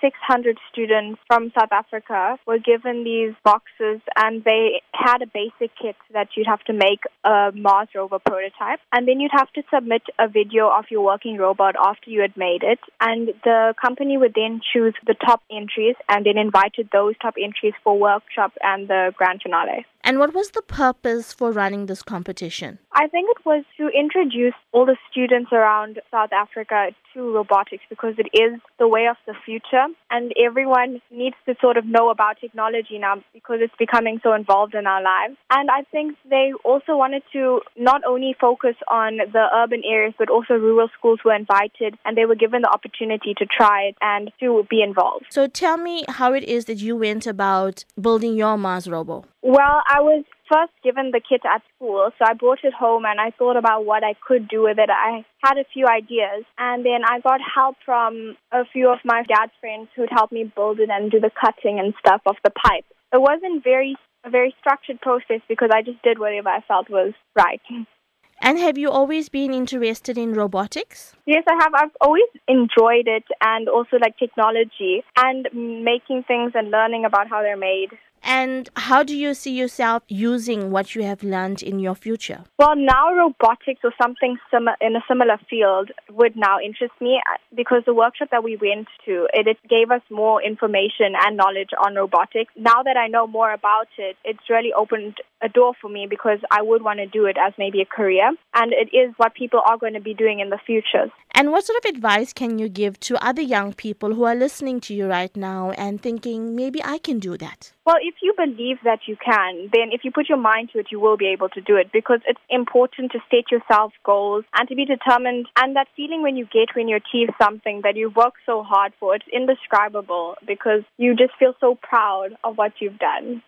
600 students from South Africa were given these boxes and they had a basic kit that you'd have to make a Mars rover prototype. And then you'd have to submit a video of your working robot after you had made it. And the company would then choose the top entries and then invited those top entries for workshop and the grand finale. And what was the purpose for running this competition? I think it was to introduce all the students around South Africa to robotics because it is the way of the future and everyone needs to sort of know about technology now because it's becoming so involved in our lives. And I think they also wanted to not only focus on the urban areas but also rural schools were invited and they were given the opportunity to try it and to be involved. So tell me how it is that you went about building your Mars robo. Well, I was first given the kit at school, so I brought it home and I thought about what I could do with it. I had a few ideas, and then I got help from a few of my dad's friends who'd help me build it and do the cutting and stuff of the pipe. It wasn't very a very structured process because I just did whatever I felt was right. And have you always been interested in robotics? Yes, I have. I've always enjoyed it and also like technology and making things and learning about how they're made. And how do you see yourself using what you have learned in your future? Well, now robotics or something sim- in a similar field would now interest me uh, because the workshop that we went to, it, it gave us more information and knowledge on robotics. Now that I know more about it, it's really opened a door for me because I would want to do it as maybe a career. And it is what people are going to be doing in the future. And what sort of advice can you give to other young people who are listening to you right now and thinking, maybe I can do that? Well, if you believe that you can, then if you put your mind to it, you will be able to do it because it's important to set yourself goals and to be determined. And that feeling when you get when you achieve something that you work so hard for, it's indescribable because you just feel so proud of what you've done.